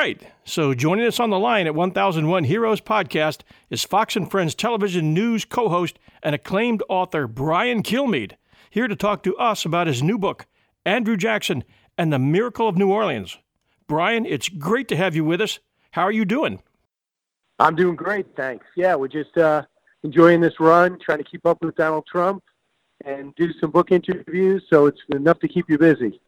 right. So joining us on the line at 1001 Heroes Podcast is Fox and Friends television news co host and acclaimed author Brian Kilmeade, here to talk to us about his new book, Andrew Jackson and the Miracle of New Orleans. Brian, it's great to have you with us. How are you doing? I'm doing great, thanks. Yeah, we're just uh, enjoying this run, trying to keep up with Donald Trump and do some book interviews, so it's enough to keep you busy.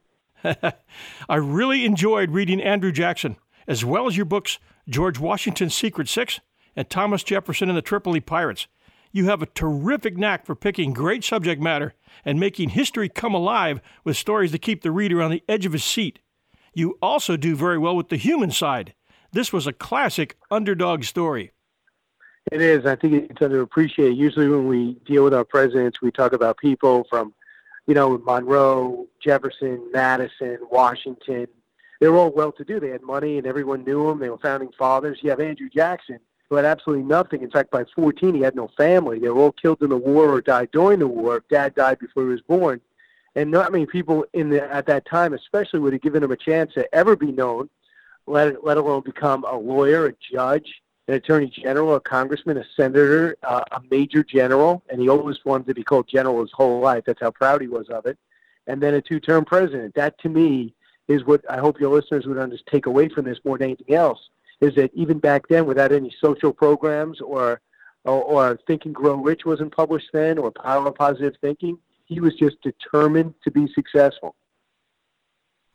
I really enjoyed reading Andrew Jackson, as well as your books, George Washington's Secret Six and Thomas Jefferson and the Tripoli Pirates. You have a terrific knack for picking great subject matter and making history come alive with stories to keep the reader on the edge of his seat. You also do very well with the human side. This was a classic underdog story. It is. I think it's underappreciated. Usually, when we deal with our presidents, we talk about people from you know, Monroe, Jefferson, Madison, Washington. They were all well to do. They had money and everyone knew them. They were founding fathers. You have Andrew Jackson, who had absolutely nothing. In fact, by 14, he had no family. They were all killed in the war or died during the war. Dad died before he was born. And not many people in the, at that time, especially, would have given him a chance to ever be known, let, let alone become a lawyer, a judge, an attorney general, a congressman, a senator, uh, a major general, and he always wanted to be called general his whole life. That's how proud he was of it. And then a two-term president. That, to me, is what I hope your listeners would understand, take away from this more than anything else. Is that even back then, without any social programs or or, or Think and Grow Rich wasn't published then, or Power of Positive Thinking, he was just determined to be successful.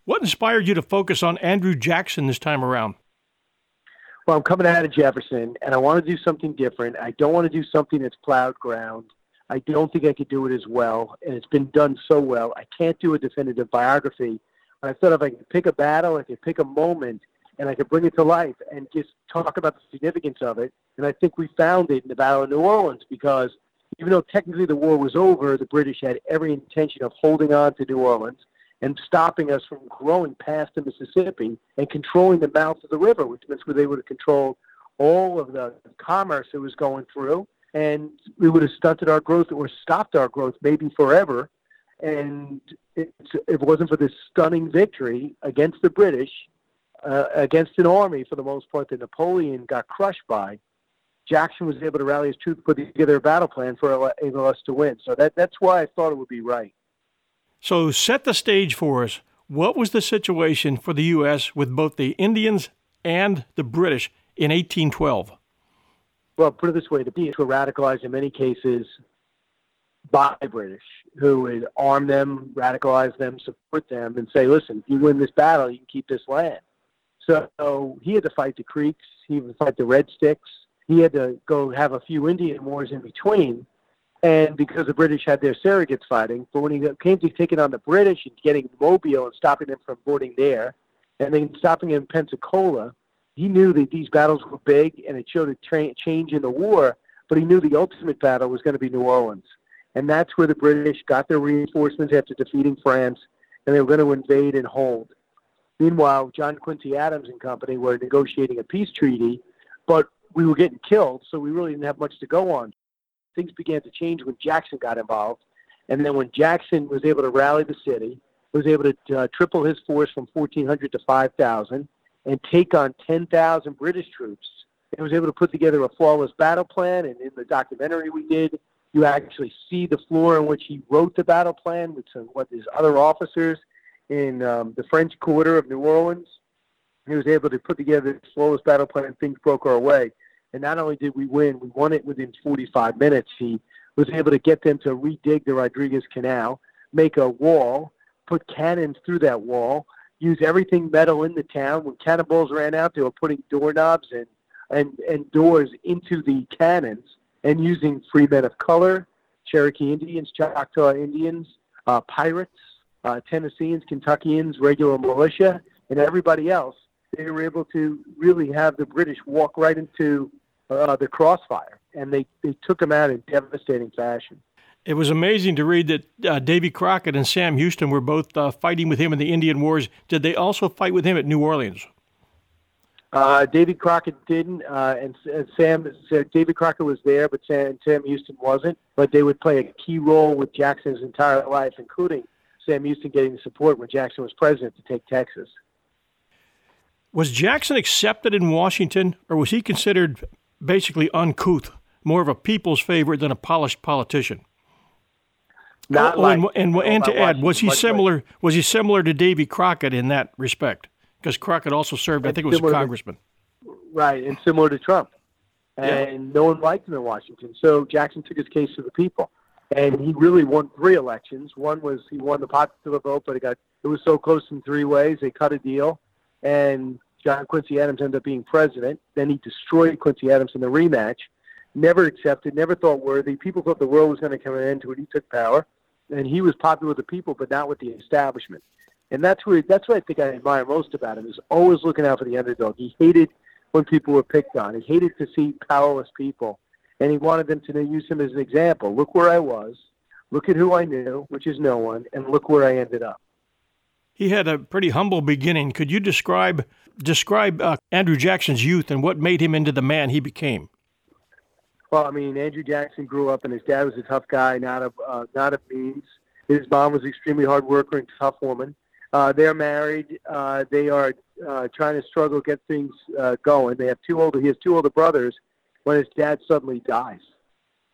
What inspired you to focus on Andrew Jackson this time around? well, I'm coming out of Jefferson and I want to do something different. I don't want to do something that's plowed ground. I don't think I could do it as well, and it's been done so well. I can't do a definitive biography. I thought if I could pick a battle, I could pick a moment, and I could bring it to life and just talk about the significance of it. And I think we found it in the Battle of New Orleans because even though technically the war was over, the British had every intention of holding on to New Orleans and stopping us from growing past the Mississippi and controlling the mouth of the river, which meant means they would have controlled all of the commerce that was going through, and we would have stunted our growth or stopped our growth maybe forever. And it, it wasn't for this stunning victory against the British, uh, against an army for the most part that Napoleon got crushed by. Jackson was able to rally his troops, put together a battle plan for able us to win. So that that's why I thought it would be right. So, set the stage for us. What was the situation for the U.S. with both the Indians and the British in 1812? Well, put it this way the British were radicalized in many cases by British, who would arm them, radicalize them, support them, and say, listen, if you win this battle, you can keep this land. So he had to fight the Creeks, he had to fight the Red Sticks, he had to go have a few Indian wars in between and because the British had their surrogates fighting. But when he came to taking on the British and getting Mobile and stopping them from boarding there, and then stopping in Pensacola, he knew that these battles were big and it showed a tra- change in the war. But he knew the ultimate battle was going to be New Orleans, and that's where the British got their reinforcements after defeating France, and they were going to invade and hold. Meanwhile, John Quincy Adams and company were negotiating a peace treaty, but we were getting killed, so we really didn't have much to go on things began to change when Jackson got involved. And then when Jackson was able to rally the city, was able to uh, triple his force from 1,400 to 5,000 and take on 10,000 British troops. He was able to put together a flawless battle plan. And in the documentary we did, you actually see the floor in which he wrote the battle plan with some what his other officers in um, the French Quarter of New Orleans. He was able to put together this slowest battle plan, things broke our way. And not only did we win, we won it within 45 minutes. He was able to get them to redig the Rodriguez Canal, make a wall, put cannons through that wall, use everything metal in the town. When cannonballs ran out, they were putting doorknobs and, and, and doors into the cannons and using free men of color, Cherokee Indians, Choctaw Indians, uh, pirates, uh, Tennesseans, Kentuckians, regular militia, and everybody else they were able to really have the British walk right into uh, the crossfire, and they, they took them out in devastating fashion. It was amazing to read that uh, Davy Crockett and Sam Houston were both uh, fighting with him in the Indian Wars. Did they also fight with him at New Orleans? Uh, Davy Crockett didn't, uh, and, and Sam. Uh, Davy Crockett was there, but Sam, Sam Houston wasn't. But they would play a key role with Jackson's entire life, including Sam Houston getting the support when Jackson was president to take Texas. Was Jackson accepted in Washington, or was he considered basically uncouth, more of a people's favorite than a polished politician? Not oh, like, and, and, and to add, was he similar? Was he similar to Davy Crockett in that respect? Because Crockett also served, I think, it was a similar to- congressman. right, and similar to Trump. Yeah. And no one liked him in Washington. So Jackson took his case to the people. And he really won three elections. One was he won the popular vote, but it got it was so close in three ways. They cut a deal, and John Quincy Adams ended up being president. Then he destroyed Quincy Adams in the rematch. Never accepted, never thought worthy. People thought the world was going to come an end to it. He took power, and he was popular with the people, but not with the establishment. And that's what that's what I think I admire most about him is always looking out for the underdog. He hated when people were picked on. He hated to see powerless people, and he wanted them to use him as an example. Look where I was, look at who I knew, which is no one, and look where I ended up. He had a pretty humble beginning. Could you describe describe uh, Andrew Jackson's youth and what made him into the man he became? Well, I mean, Andrew Jackson grew up, and his dad was a tough guy, not of uh, not of means. His mom was an extremely hard worker and tough woman. Uh, they're married. Uh, they are uh, trying to struggle get things uh, going. They have two older. He has two older brothers. When his dad suddenly dies,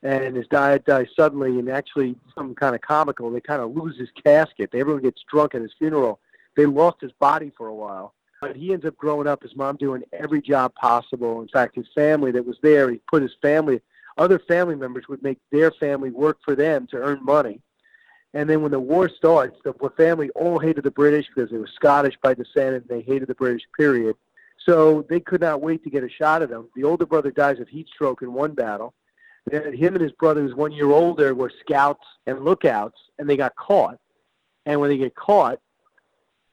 and his dad dies suddenly, and actually some kind of comical. They kind of lose his casket. Everyone gets drunk at his funeral. They lost his body for a while. But he ends up growing up, his mom doing every job possible. In fact, his family that was there, he put his family, other family members would make their family work for them to earn money. And then when the war starts, the family all hated the British because they were Scottish by descent and they hated the British, period. So they could not wait to get a shot at him. The older brother dies of heat stroke in one battle. Then him and his brother, who's one year older, were scouts and lookouts, and they got caught. And when they get caught,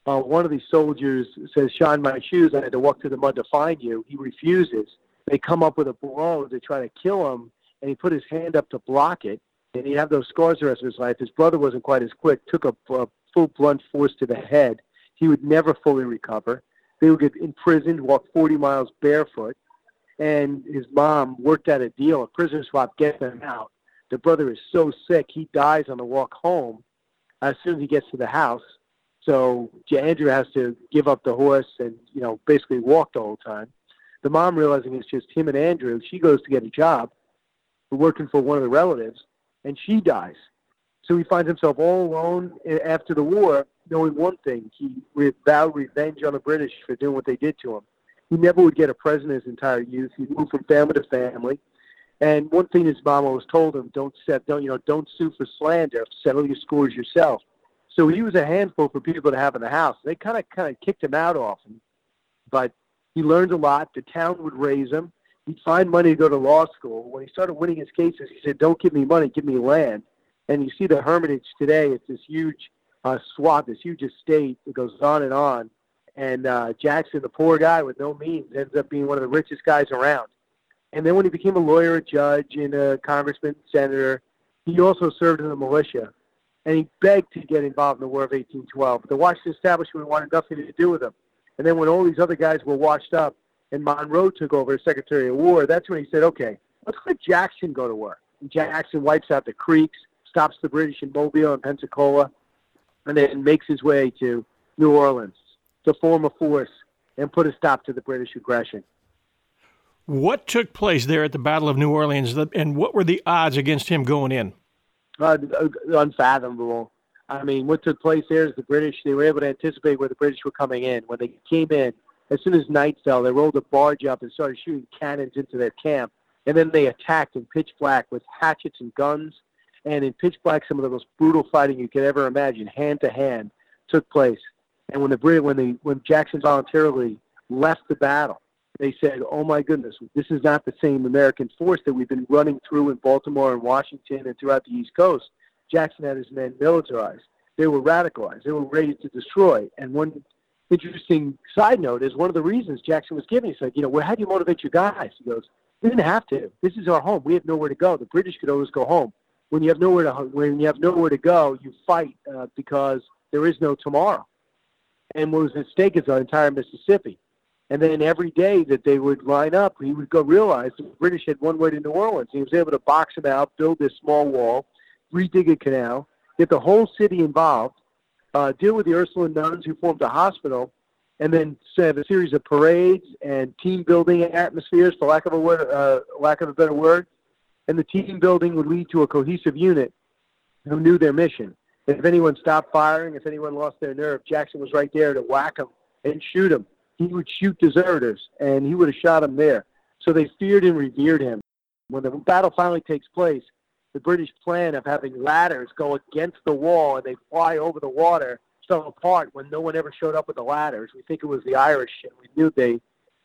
uh, one of these soldiers says, "Shine my shoes. I had to walk through the mud to find you." He refuses. They come up with a blow to try to kill him, and he put his hand up to block it. And he'd have those scars the rest of his life. His brother wasn't quite as quick. Took a, a full blunt force to the head. He would never fully recover. They would get imprisoned, walk 40 miles barefoot, and his mom worked out a deal, a prisoner swap, get them out. The brother is so sick, he dies on the walk home as soon as he gets to the house. So Andrew has to give up the horse and, you know, basically walk the whole time. The mom realizing it's just him and Andrew, she goes to get a job working for one of the relatives, and she dies. So he finds himself all alone after the war, knowing one thing. He vowed revenge on the British for doing what they did to him. He never would get a present his entire youth. He moved from family to family. And one thing his mom always told him, don't set, don't, you know, don't sue for slander. Settle your scores yourself. So he was a handful for people to have in the house. They kind of, kind of kicked him out often. But he learned a lot. The town would raise him. He'd find money to go to law school. When he started winning his cases, he said, don't give me money, give me land. And you see the Hermitage today, it's this huge uh, this huge estate that goes on and on. And uh, Jackson, the poor guy with no means, ends up being one of the richest guys around. And then when he became a lawyer, a judge, and a congressman, senator, he also served in the militia. And he begged to get involved in the War of 1812. But the Washington establishment wanted nothing to do with him. And then when all these other guys were washed up and Monroe took over as Secretary of War, that's when he said, okay, let's let Jackson go to work. And Jackson wipes out the Creeks, stops the British in Mobile and Pensacola, and then makes his way to New Orleans to form a force and put a stop to the British aggression. What took place there at the Battle of New Orleans, and what were the odds against him going in? Uh, unfathomable. I mean, what took place there is the British, they were able to anticipate where the British were coming in. When they came in, as soon as night fell, they rolled a barge up and started shooting cannons into their camp. And then they attacked in pitch black with hatchets and guns. And in pitch black, some of the most brutal fighting you could ever imagine, hand to hand, took place. And when the when the when Jackson voluntarily left the battle, they said, "Oh my goodness, this is not the same American force that we've been running through in Baltimore and Washington and throughout the East Coast." Jackson had his men militarized. They were radicalized. They were ready to destroy. And one interesting side note is one of the reasons Jackson was giving. He said, "You know, well, how do you motivate your guys?" He goes, "We didn't have to. This is our home. We have nowhere to go. The British could always go home. When you have nowhere to when you have nowhere to go, you fight uh, because there is no tomorrow." And what was at stake is the entire Mississippi. And then every day that they would line up, he would go realize the British had one way to New Orleans. He was able to box them out, build this small wall, redig a canal, get the whole city involved, uh, deal with the Ursuline nuns who formed a hospital, and then have a series of parades and team building atmospheres, for lack of a word, uh, lack of a better word. And the team building would lead to a cohesive unit who knew their mission. If anyone stopped firing, if anyone lost their nerve, Jackson was right there to whack them and shoot them. He would shoot deserters, and he would have shot them there. So they feared and revered him. When the battle finally takes place, the British plan of having ladders go against the wall and they fly over the water fell apart when no one ever showed up with the ladders. We think it was the Irish, we knew they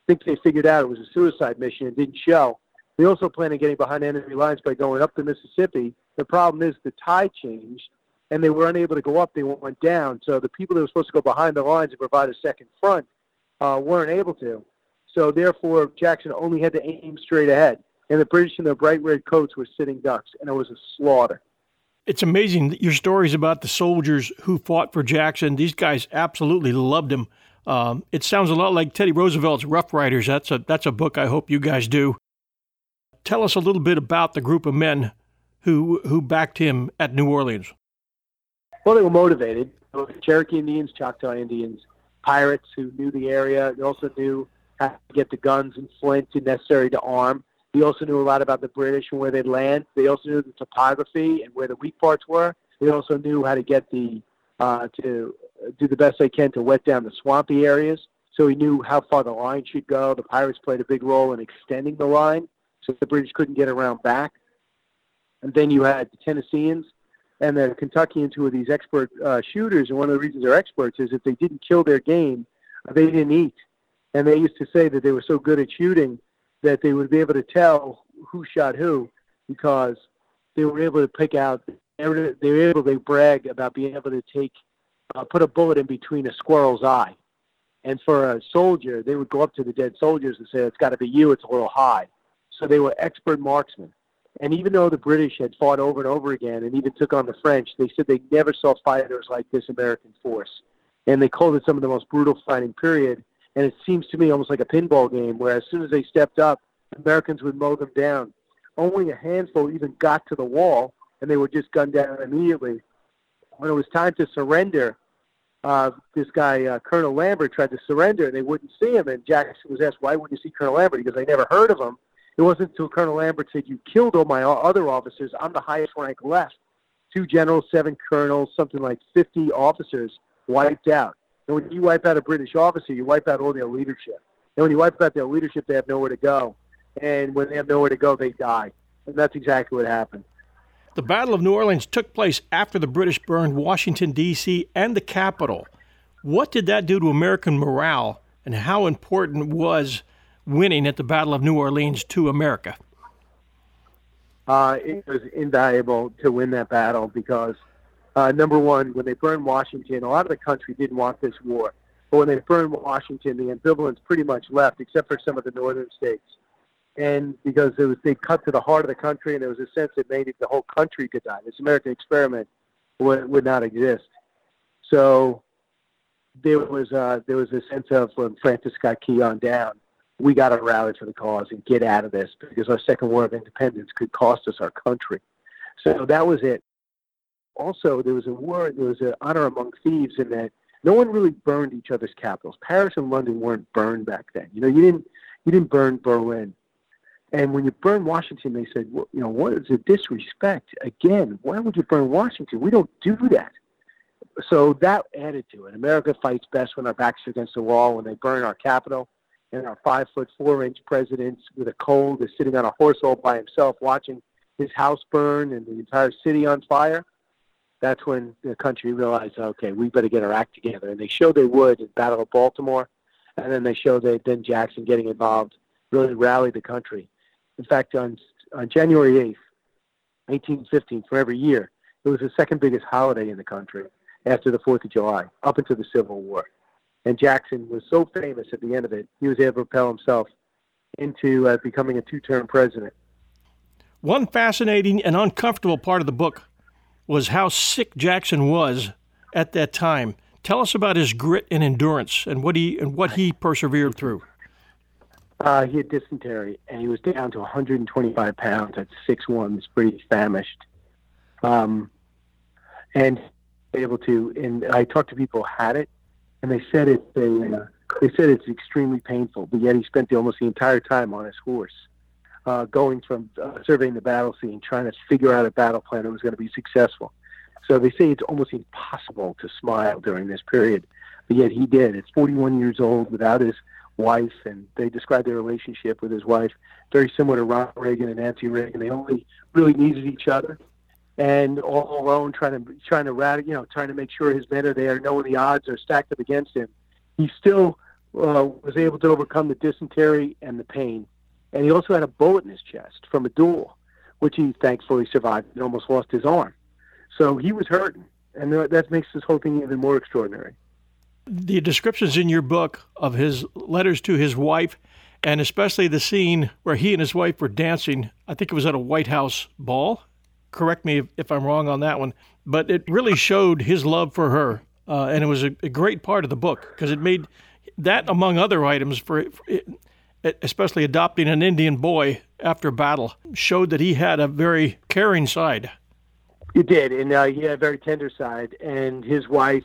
think they figured out it was a suicide mission and didn't show. They also plan on getting behind enemy lines by going up the Mississippi. The problem is the tide changed, and they were unable to go up. They went down. So the people that were supposed to go behind the lines and provide a second front uh, weren't able to. So therefore, Jackson only had to aim straight ahead. And the British in their bright red coats were sitting ducks, and it was a slaughter. It's amazing your stories about the soldiers who fought for Jackson. These guys absolutely loved him. Um, it sounds a lot like Teddy Roosevelt's Rough Riders. That's a that's a book I hope you guys do. Tell us a little bit about the group of men who who backed him at New Orleans. Well, they were motivated. Cherokee Indians, Choctaw Indians, pirates who knew the area. They also knew how to get the guns and flint necessary to arm. They also knew a lot about the British and where they'd land. They also knew the topography and where the weak parts were. They also knew how to get the uh, to do the best they can to wet down the swampy areas. So he knew how far the line should go. The pirates played a big role in extending the line, so the British couldn't get around back. And then you had the Tennesseans and the Kentuckians, who were these expert uh, shooters. And one of the reasons they're experts is if they didn't kill their game, they didn't eat. And they used to say that they were so good at shooting that they would be able to tell who shot who because they were able to pick out. They were, able to brag about being able to take, uh, put a bullet in between a squirrel's eye. And for a soldier, they would go up to the dead soldiers and say, "It's got to be you. It's a little high." So they were expert marksmen. And even though the British had fought over and over again and even took on the French, they said they never saw fighters like this American force. And they called it some of the most brutal fighting period. And it seems to me almost like a pinball game where as soon as they stepped up, Americans would mow them down. Only a handful even got to the wall, and they were just gunned down immediately. When it was time to surrender, uh, this guy, uh, Colonel Lambert, tried to surrender, and they wouldn't see him. And Jackson was asked, why wouldn't you see Colonel Lambert? Because they never heard of him. It wasn't until Colonel Lambert said, you killed all my other officers. I'm the highest rank left. Two generals, seven colonels, something like 50 officers wiped out. And when you wipe out a British officer, you wipe out all their leadership. And when you wipe out their leadership, they have nowhere to go. And when they have nowhere to go, they die. And that's exactly what happened. The Battle of New Orleans took place after the British burned Washington, D.C. and the Capitol. What did that do to American morale, and how important was winning at the Battle of New Orleans to America? Uh, it was invaluable to win that battle because, uh, number one, when they burned Washington, a lot of the country didn't want this war. But when they burned Washington, the ambivalence pretty much left, except for some of the northern states. And because it was, they cut to the heart of the country, and there was a sense that maybe the whole country could die. This American experiment would, would not exist. So there was uh, there was a sense of when Francis got key on down, we got to rally for the cause and get out of this because our second war of independence could cost us our country. So that was it. Also, there was a war. There was an honor among thieves in that no one really burned each other's capitals. Paris and London weren't burned back then. You know, you didn't you didn't burn Berlin. And when you burn Washington, they said, well, you know, what is a disrespect? Again, why would you burn Washington? We don't do that. So that added to it. America fights best when our backs are against the wall, when they burn our capital, and our five foot four inch president with a cold is sitting on a horse all by himself watching his house burn and the entire city on fire. That's when the country realized, okay, we better get our act together. And they showed they would in Battle of Baltimore, and then they showed that then Jackson getting involved really rallied the country. In fact, on on January 8th, 1815, for every year, it was the second biggest holiday in the country after the 4th of July, up into the Civil War. And Jackson was so famous at the end of it, he was able to propel himself into uh, becoming a two term president. One fascinating and uncomfortable part of the book was how sick Jackson was at that time. Tell us about his grit and endurance and what he and what he persevered through. Uh, he had dysentery, and he was down to 125 pounds at six one. Was pretty famished, um, and able to. And I talked to people who had it, and they said it's a They said it's extremely painful, but yet he spent the, almost the entire time on his horse, uh, going from uh, surveying the battle scene, trying to figure out a battle plan that was going to be successful. So they say it's almost impossible to smile during this period, but yet he did. It's 41 years old without his wife, and they describe their relationship with his wife very similar to Ronald Reagan and Nancy Reagan. They only really needed each other, and all alone trying to trying to rat, you know, trying to make sure his men are there, knowing the odds are stacked up against him. He still uh, was able to overcome the dysentery and the pain, and he also had a bullet in his chest from a duel, which he thankfully survived and almost lost his arm. So he was hurting, and that makes this whole thing even more extraordinary. The descriptions in your book of his letters to his wife, and especially the scene where he and his wife were dancing, I think it was at a White House ball. Correct me if, I'm wrong on that one, but it really showed his love for her. Uh, and it was a, a, great part of the book because it made that, among other items, for, for it, especially adopting an Indian boy after battle, showed that he had a very caring side. He did, and uh, he had a very tender side. And his wife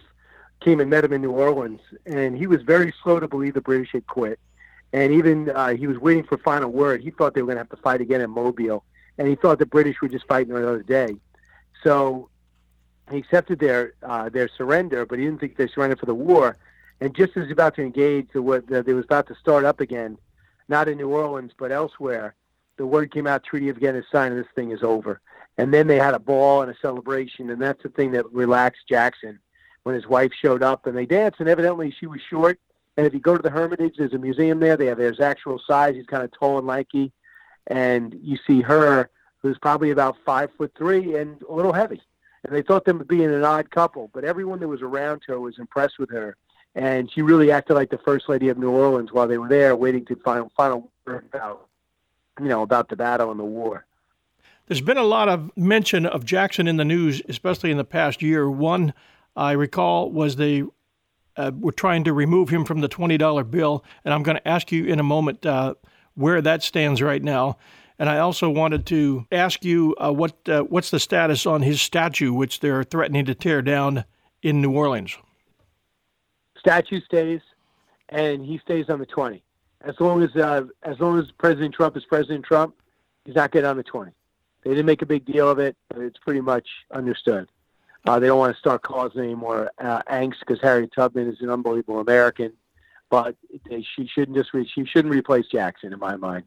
came and met him in New Orleans, and he was very slow to believe the British had quit. And even uh, he was waiting for final word. He thought they were going to have to fight again in Mobile, and he thought the British were just fighting another day. So he accepted their uh, their surrender, but he didn't think they surrendered for the war. And just as he was about to engage, the, what, the, they was about to start up again, not in New Orleans but elsewhere. The word came out: Treaty of Ghent is signed, and this thing is over. And then they had a ball and a celebration, and that's the thing that relaxed Jackson when his wife showed up and they danced. And evidently, she was short. And if you go to the Hermitage, there's a museum there. They have his actual size. He's kind of tall and lanky, and you see her, who's probably about five foot three and a little heavy. And they thought them being an odd couple, but everyone that was around her was impressed with her, and she really acted like the first lady of New Orleans while they were there, waiting to final final word about, you know, about the battle and the war. There's been a lot of mention of Jackson in the news, especially in the past year. One I recall was they uh, were trying to remove him from the $20 bill, and I'm going to ask you in a moment uh, where that stands right now. And I also wanted to ask you uh, what uh, what's the status on his statue, which they're threatening to tear down in New Orleans. Statue stays, and he stays on the 20. As long as uh, as long as President Trump is President Trump, he's not getting on the 20. They didn't make a big deal of it, but it's pretty much understood. Uh, they don't want to start causing any more uh, angst because Harriet Tubman is an unbelievable American, but they, she shouldn't just re- she shouldn't replace Jackson in my mind.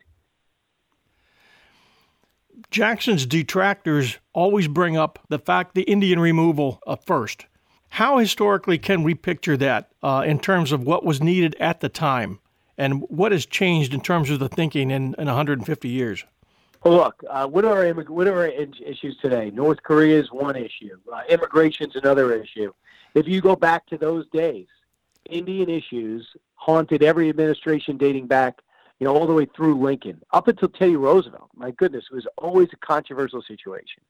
Jackson's detractors always bring up the fact the Indian removal first. How historically can we picture that uh, in terms of what was needed at the time, and what has changed in terms of the thinking in, in 150 years? Well, look, uh, what are our what are our issues today? North Korea is one issue. Uh, Immigration is another issue. If you go back to those days, Indian issues haunted every administration dating back, you know, all the way through Lincoln up until Teddy Roosevelt. My goodness, it was always a controversial situation.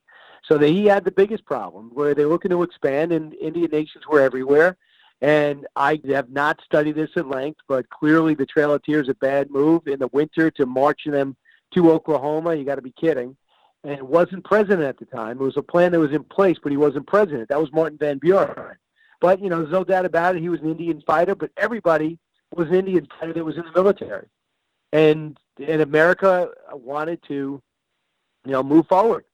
So that he had the biggest problem where they're looking to expand, and Indian nations were everywhere. And I have not studied this at length, but clearly the Trail of Tears a bad move in the winter to march them to Oklahoma. You got to be kidding. And wasn't president at the time. It was a plan that was in place, but he wasn't president. That was Martin Van Buren. But, you know, there's no doubt about it. He was an Indian fighter, but everybody was an Indian fighter that was in the military. And, and America wanted to, you know, move forward.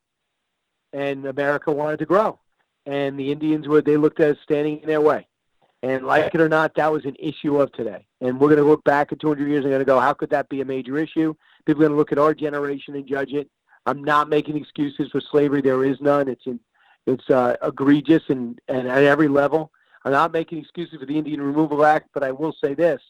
And America wanted to grow. And the Indians were, they looked at standing in their way. And like it or not, that was an issue of today. And we're going to look back at 200 years and going to go, how could that be a major issue? People are going to look at our generation and judge it. I'm not making excuses for slavery. There is none. It's in, it's uh, egregious and, and at every level. I'm not making excuses for the Indian Removal Act, but I will say this.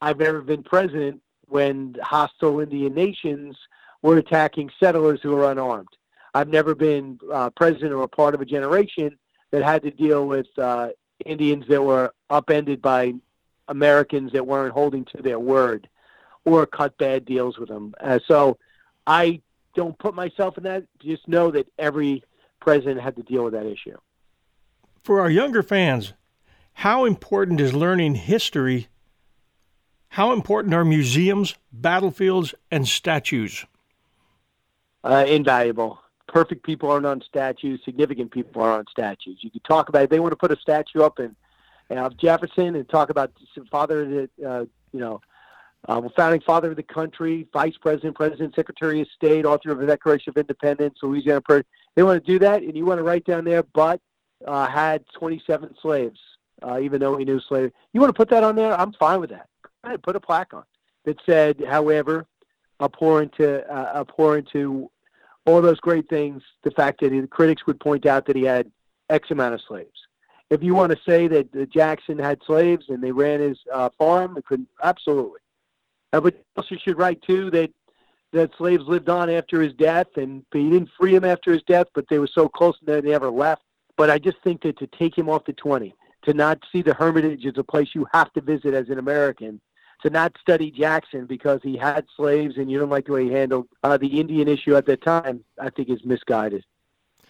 I've never been president when hostile Indian nations were attacking settlers who are unarmed. I've never been uh, president or a part of a generation that had to deal with uh, Indians that were upended by Americans that weren't holding to their word or cut bad deals with them. Uh, so I don't put myself in that. Just know that every president had to deal with that issue. For our younger fans, how important is learning history? How important are museums, battlefields, and statues? Uh, invaluable. Perfect people aren't on statues. Significant people are on statues. You can talk about it. They want to put a statue up in of Jefferson and talk about father the, uh, you know, uh, founding father of the country, vice president, president, secretary of state, author of the Declaration of Independence, Louisiana. They want to do that, and you want to write down there, but uh, had 27 slaves, uh, even though he knew slavery. You want to put that on there? I'm fine with that. Go ahead, put a plaque on that said, however, abhorrent to uh, abhorrent to all those great things. The fact that the critics would point out that he had X amount of slaves. If you want to say that, that Jackson had slaves and they ran his uh, farm, it couldn't absolutely. Uh, but also should write too that that slaves lived on after his death, and he didn't free them after his death, but they were so close that they never left. But I just think that to take him off the twenty, to not see the Hermitage as a place you have to visit as an American, to not study Jackson because he had slaves and you don't like the way he handled uh, the Indian issue at that time, I think is misguided.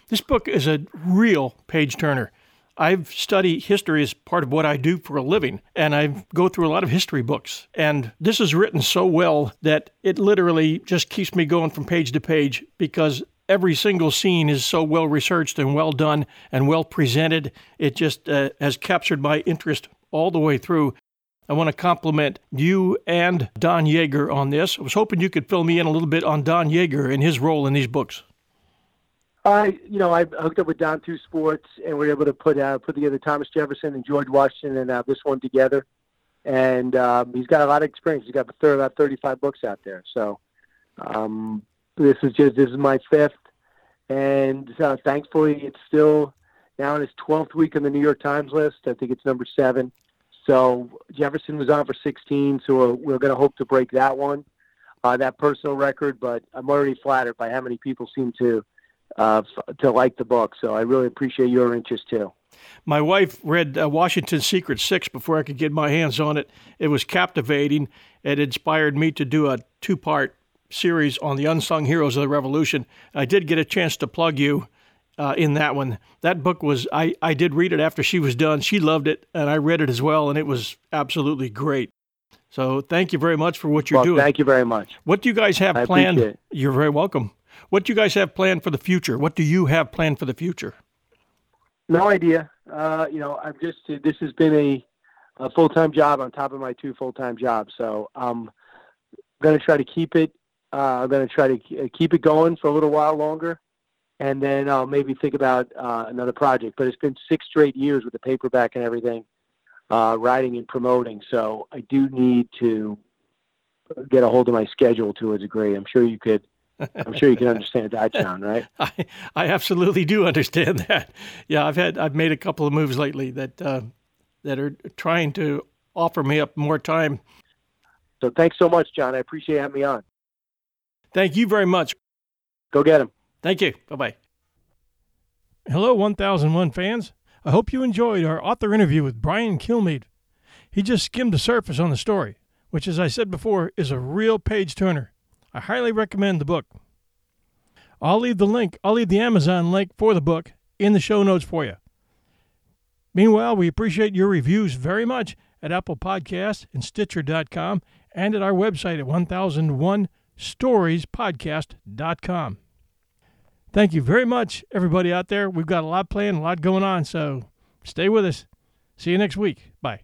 This book is a real page turner. I've studied history as part of what I do for a living, and I go through a lot of history books. And this is written so well that it literally just keeps me going from page to page because every single scene is so well researched and well done and well presented. It just uh, has captured my interest all the way through. I want to compliment you and Don Yaeger on this. I was hoping you could fill me in a little bit on Don Yaeger and his role in these books. I, you know, I hooked up with Don Two Sports, and we are able to put uh, put together Thomas Jefferson and George Washington, and uh, this one together. And um, he's got a lot of experience. He's got about 35 books out there. So um, this is just this is my fifth, and uh, thankfully it's still now in its 12th week on the New York Times list. I think it's number seven. So Jefferson was on for 16, so we're, going to hope to break that one, uh, that personal record. But I'm already flattered by how many people seem to uh, to like the book. So I really appreciate your interest too. My wife read uh, Washington's Secret Six before I could get my hands on it. It was captivating. It inspired me to do a two part series on the unsung heroes of the Revolution. I did get a chance to plug you uh, in that one. That book was, I, I did read it after she was done. She loved it, and I read it as well, and it was absolutely great. So thank you very much for what you're well, doing. Thank you very much. What do you guys have I planned? You're very welcome. What do you guys have planned for the future? What do you have planned for the future? No idea. Uh, you know, I've just this has been a, a full time job on top of my two full time jobs. So I'm going to try to keep it. Uh, I'm going to try to keep it going for a little while longer, and then I'll maybe think about uh, another project. But it's been six straight years with the paperback and everything, uh, writing and promoting. So I do need to get a hold of my schedule to a degree. I'm sure you could I'm sure you can understand that, John, right? I, I absolutely do understand that. Yeah, I've had I've made a couple of moves lately that uh, that are trying to offer me up more time. So thanks so much, John. I appreciate having me on. Thank you very much. Go get him. Thank you. Bye bye. Hello, 1001 fans. I hope you enjoyed our author interview with Brian Kilmeade. He just skimmed the surface on the story, which, as I said before, is a real page turner. I highly recommend the book. I'll leave the link, I'll leave the Amazon link for the book in the show notes for you. Meanwhile, we appreciate your reviews very much at Apple Podcasts and Stitcher.com and at our website at 1001storiespodcast.com. Thank you very much, everybody out there. We've got a lot planned, a lot going on, so stay with us. See you next week. Bye.